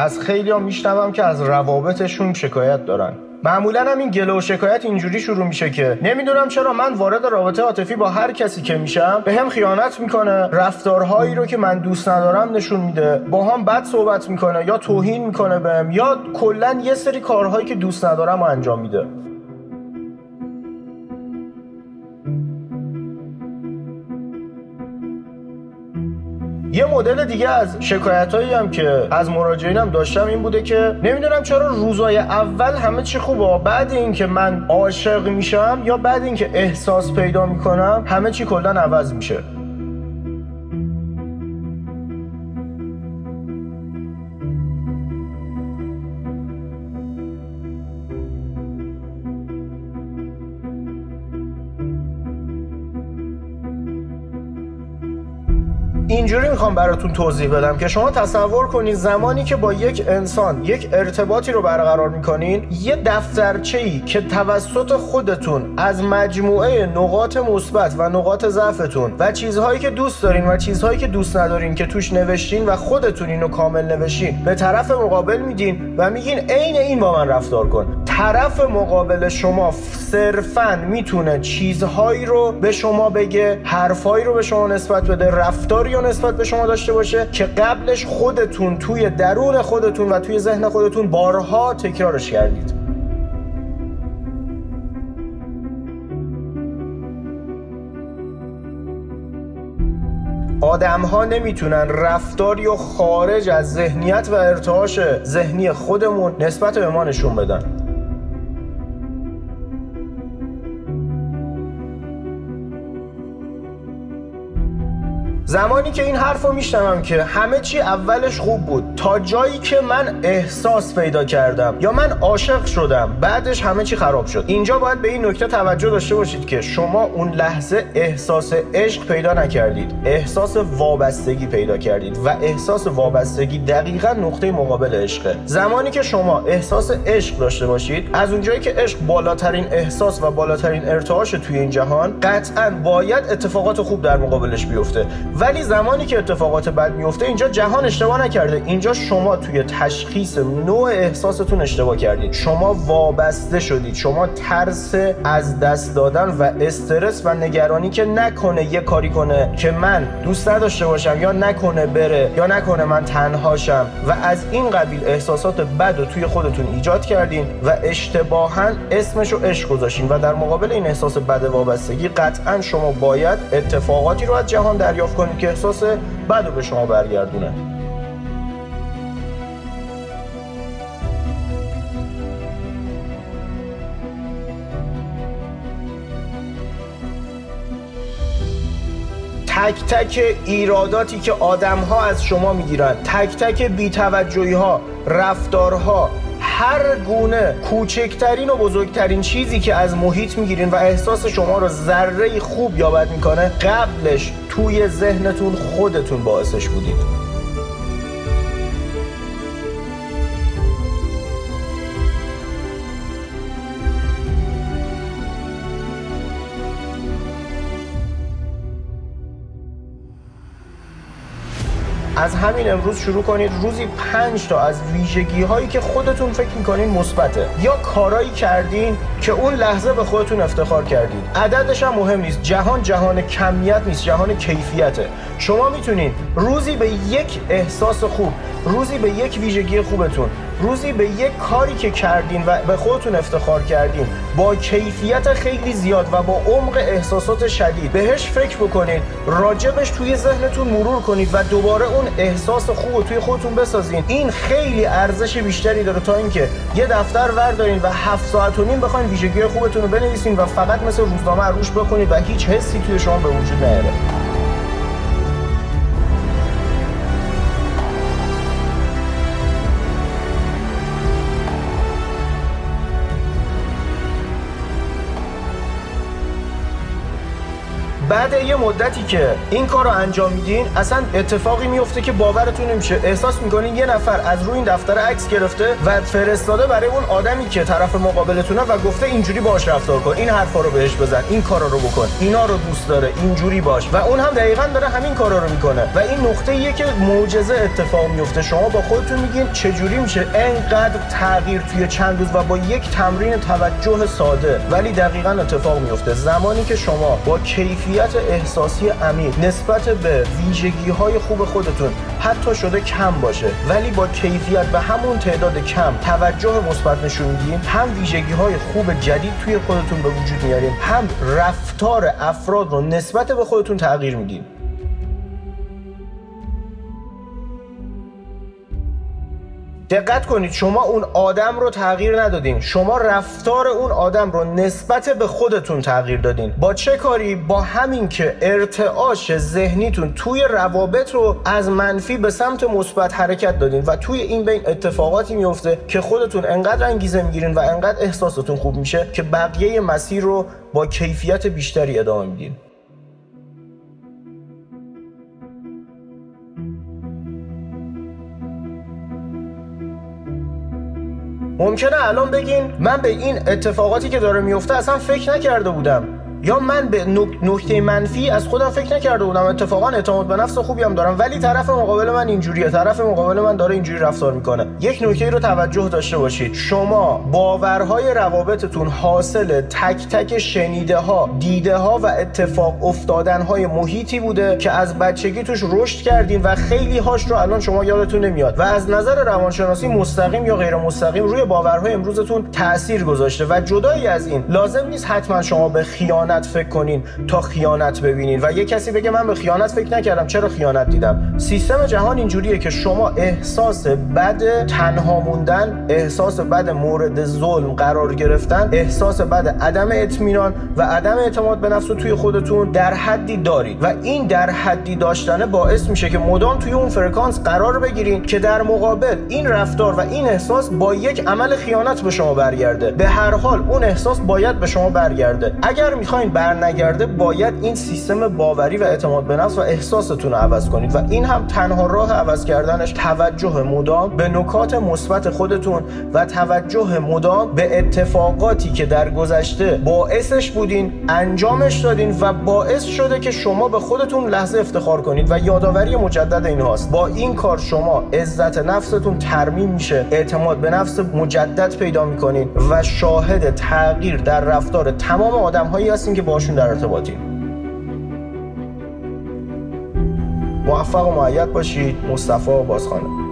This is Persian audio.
از خیلی ها میشنوم که از روابطشون شکایت دارن. معمولا هم این گله و شکایت اینجوری شروع میشه که نمی‌دونم چرا من وارد رابطه عاطفی با هر کسی که میشم به هم خیانت می‌کنه رفتارهایی رو که من دوست ندارم نشون میده با هم بد صحبت می‌کنه یا توهین می‌کنه بهم یا کلا یه سری کارهایی که دوست ندارم رو انجام میده. یه مدل دیگه از شکایت هایی هم که از مراجعینم داشتم این بوده که نمی‌دونم چرا روزای اول همه چی خوبه. بعد اینکه من عاشق میشم یا بعد اینکه احساس پیدا می‌کنم همه چی کلا عوض میشه. اینجوری می‌خوام براتون توضیح بدم که شما تصور کنید زمانی که با یک انسان یک ارتباطی رو برقرار می‌کنین یه دفترچه ای که توسط خودتون از مجموعه نقاط مثبت و نقاط ضعفتون و چیزهایی که دوست دارین و چیزهایی که دوست ندارین که توش نوشتین و خودتون اینو کامل نوشتین به طرف مقابل میدین و میگین عین این با من رفتار کن. طرف مقابل شما صرفا می‌تونه چیزهایی رو به شما بگه حرفهایی رو به شما نسبت بده رفتاری نسبت به شما داشته باشه که قبلش خودتون توی درون خودتون و توی ذهن خودتون بارها تکرارش کردید. آدم ها نمی‌تونن رفتاری و خارج از ذهنیت و ارتعاش ذهنی خودمون نسبت به ما نشون بدن. زمانی که این حرف رو میشنوم که همه چی اولش خوب بود تا جایی که من احساس پیدا کردم یا من عاشق شدم بعدش همه چی خراب شد. اینجا باید به این نکته توجه داشته باشید که شما اون لحظه احساس عشق پیدا نکردید. احساس وابستگی پیدا کردید و احساس وابستگی دقیقا نقطه مقابل عشقه. زمانی که شما احساس عشق داشته باشید از اونجایی که عشق بالاترین احساس و بالاترین ارتعاش توی این جهان قطعا باید اتفاقات خوب در مقابلش بیفته. ولی زمانی که اتفاقات بد میفته اینجا جهان اشتباه نکرده. اینجا شما توی تشخیص نوع احساستون اشتباه کردید. شما وابسته شدید. شما ترس از دست دادن و استرس و نگرانی که نکنه یه کاری کنه که من دوست نداشته باشم یا نکنه بره یا نکنه من تنهاشم و از این قبیل احساسات بد رو توی خودتون ایجاد کردین و اشتباها اسمش رو عشق گذاشتین و در مقابل این احساس بد وابستگی قطعا شما باید اتفاقاتی رو از جهان دریافت کنید. که احساس بد به شما برگردونه. تک تک ایراداتی که آدم ها از شما می‌گیرن تک تک بیتوجهی ها رفتارها هر گونه کوچکترین و بزرگترین چیزی که از محیط می‌گیرین و احساس شما رو ذره خوب یابد می‌کنه قبلش توی ذهنتون خودتون باعثش بودید. از همین امروز شروع کنید. روزی پنج تا از ویژگی هایی که خودتون فکر می‌کنین مثبته. یا کارایی کردین که اون لحظه به خودتون افتخار کردید. عددش هم مهم نیست. جهان جهان کمیت نیست جهان کیفیته. شما می‌تونید روزی به یک احساس خوب روزی به یک ویژگی خوبتون روزی به یک کاری که کردین و به خودتون افتخار کردین با کیفیت خیلی زیاد و با عمق احساسات شدید بهش فکر بکنید راجبش توی ذهنتون مرور کنید و دوباره اون احساس خوب توی خودتون بسازین. این خیلی ارزش بیشتری داره تا اینکه یه دفتر وردارین و هفت ساعت و نیم بخواین ویژگی خوبتون رو بنویسین و فقط مثل روزنامه روش بخونید و هیچ حسی توی شما به وجود نیاره. بعد یه مدتی که این کار رو انجام میدین اصلا اتفاقی میفته که باورتون نمیشه. احساس می‌کنین یه نفر از روی این دفتر عکس گرفته و فرستاده برای اون آدمی که طرف مقابلتونه و گفته اینجوری باش رفتار کن. این حرفا رو بهش بزن. این کارا رو بکن. اینا رو دوست داره. اینجوری باش. و اون هم دقیقا داره همین کارا رو می‌کنه. و این نقطه ایه که معجزه اتفاق میفته شما با خودتون میگین چجوری میشه انقدر تغییر توی چند روز و با یک تمرین توجه ساده. ولی دقیقا اتفاق میفته زمانی که شما با کیفیت احساسی عمیق نسبت به ویژگی های خوب خودتون حتی شده کم باشه. ولی با کیفیت به همون تعداد کم توجه مثبت نشون هم ویژگی های خوب جدید توی خودتون به وجود میارین هم رفتار افراد رو نسبت به خودتون تغییر میدین. دقت کنید شما اون آدم رو تغییر ندادین. شما رفتار اون آدم رو نسبت به خودتون تغییر دادین. با چه کاری؟ با همین که ارتعاش ذهنیتون توی روابط رو از منفی به سمت مثبت حرکت دادین و توی این بین اتفاقاتی میفته که خودتون انقدر انگیزه می‌گیرین و انقدر احساستون خوب میشه که بقیه مسیر رو با کیفیت بیشتری ادامه میدین. ممکنه الان بگین من به این اتفاقاتی که داره میفته اصلا فکر نکرده بودم. یا من به نکته منفی از خودم فکر نکرده بودم. اتفاقا اعتماد به نفس خوبی هم دارم. ولی طرف مقابل من اینجوریه. طرف مقابل من داره اینجوری رفتار می‌کنه. یک نکته رو توجه داشته باشید. شما باورهای روابطتون حاصل تک تک شنیده ها دیده ها و اتفاق افتادن های محیطی بوده که از بچگی توش رشد کردین و خیلی هاش رو الان شما یادتون نمیاد. و از نظر روانشناسی مستقیم یا غیر مستقیم روی باورهای امروزتون تاثیر گذاشته. و جدایی از این لازم نیست حتما شما به خیانت خیانت فکر کنین تا خیانت ببینین. و یه کسی بگه من به خیانت فکر نکردم. چرا خیانت دیدم؟ سیستم جهان اینجوریه که شما احساس بد تنها موندن احساس بد مورد ظلم قرار گرفتن احساس بد عدم اطمینان و عدم اعتماد به نفس توی خودتون در حدی دارید. و این در حدی داشتنه باعث میشه که مدام توی اون فرکانس قرار بگیرین که در مقابل این رفتار و این احساس با یک عمل خیانت به شما برگرده. به هر حال اون احساس باید به شما برگرده. اگر می‌خواین بخواین برنگرده باید این سیستم باوری و اعتماد به نفس و احساستون رو عوض کنید. و این هم تنها راه عوض کردنش توجه مدام به نکات مثبت خودتون و توجه مدام به اتفاقاتی که در گذشته باعثش بودین انجامش دادین و باعث شده که شما به خودتون لحظه افتخار کنید. و یادآوری مجدد این هاست. با این کار شما عزت نفستون ترمیم میشه اعتماد به نفس مجدد پیدا می‌کنین و شاهد تغییر در رفتار تمام آدم هایی هستین که باشون در ارتباطیم. موفق و معید باشید. مصطفی بازخانه.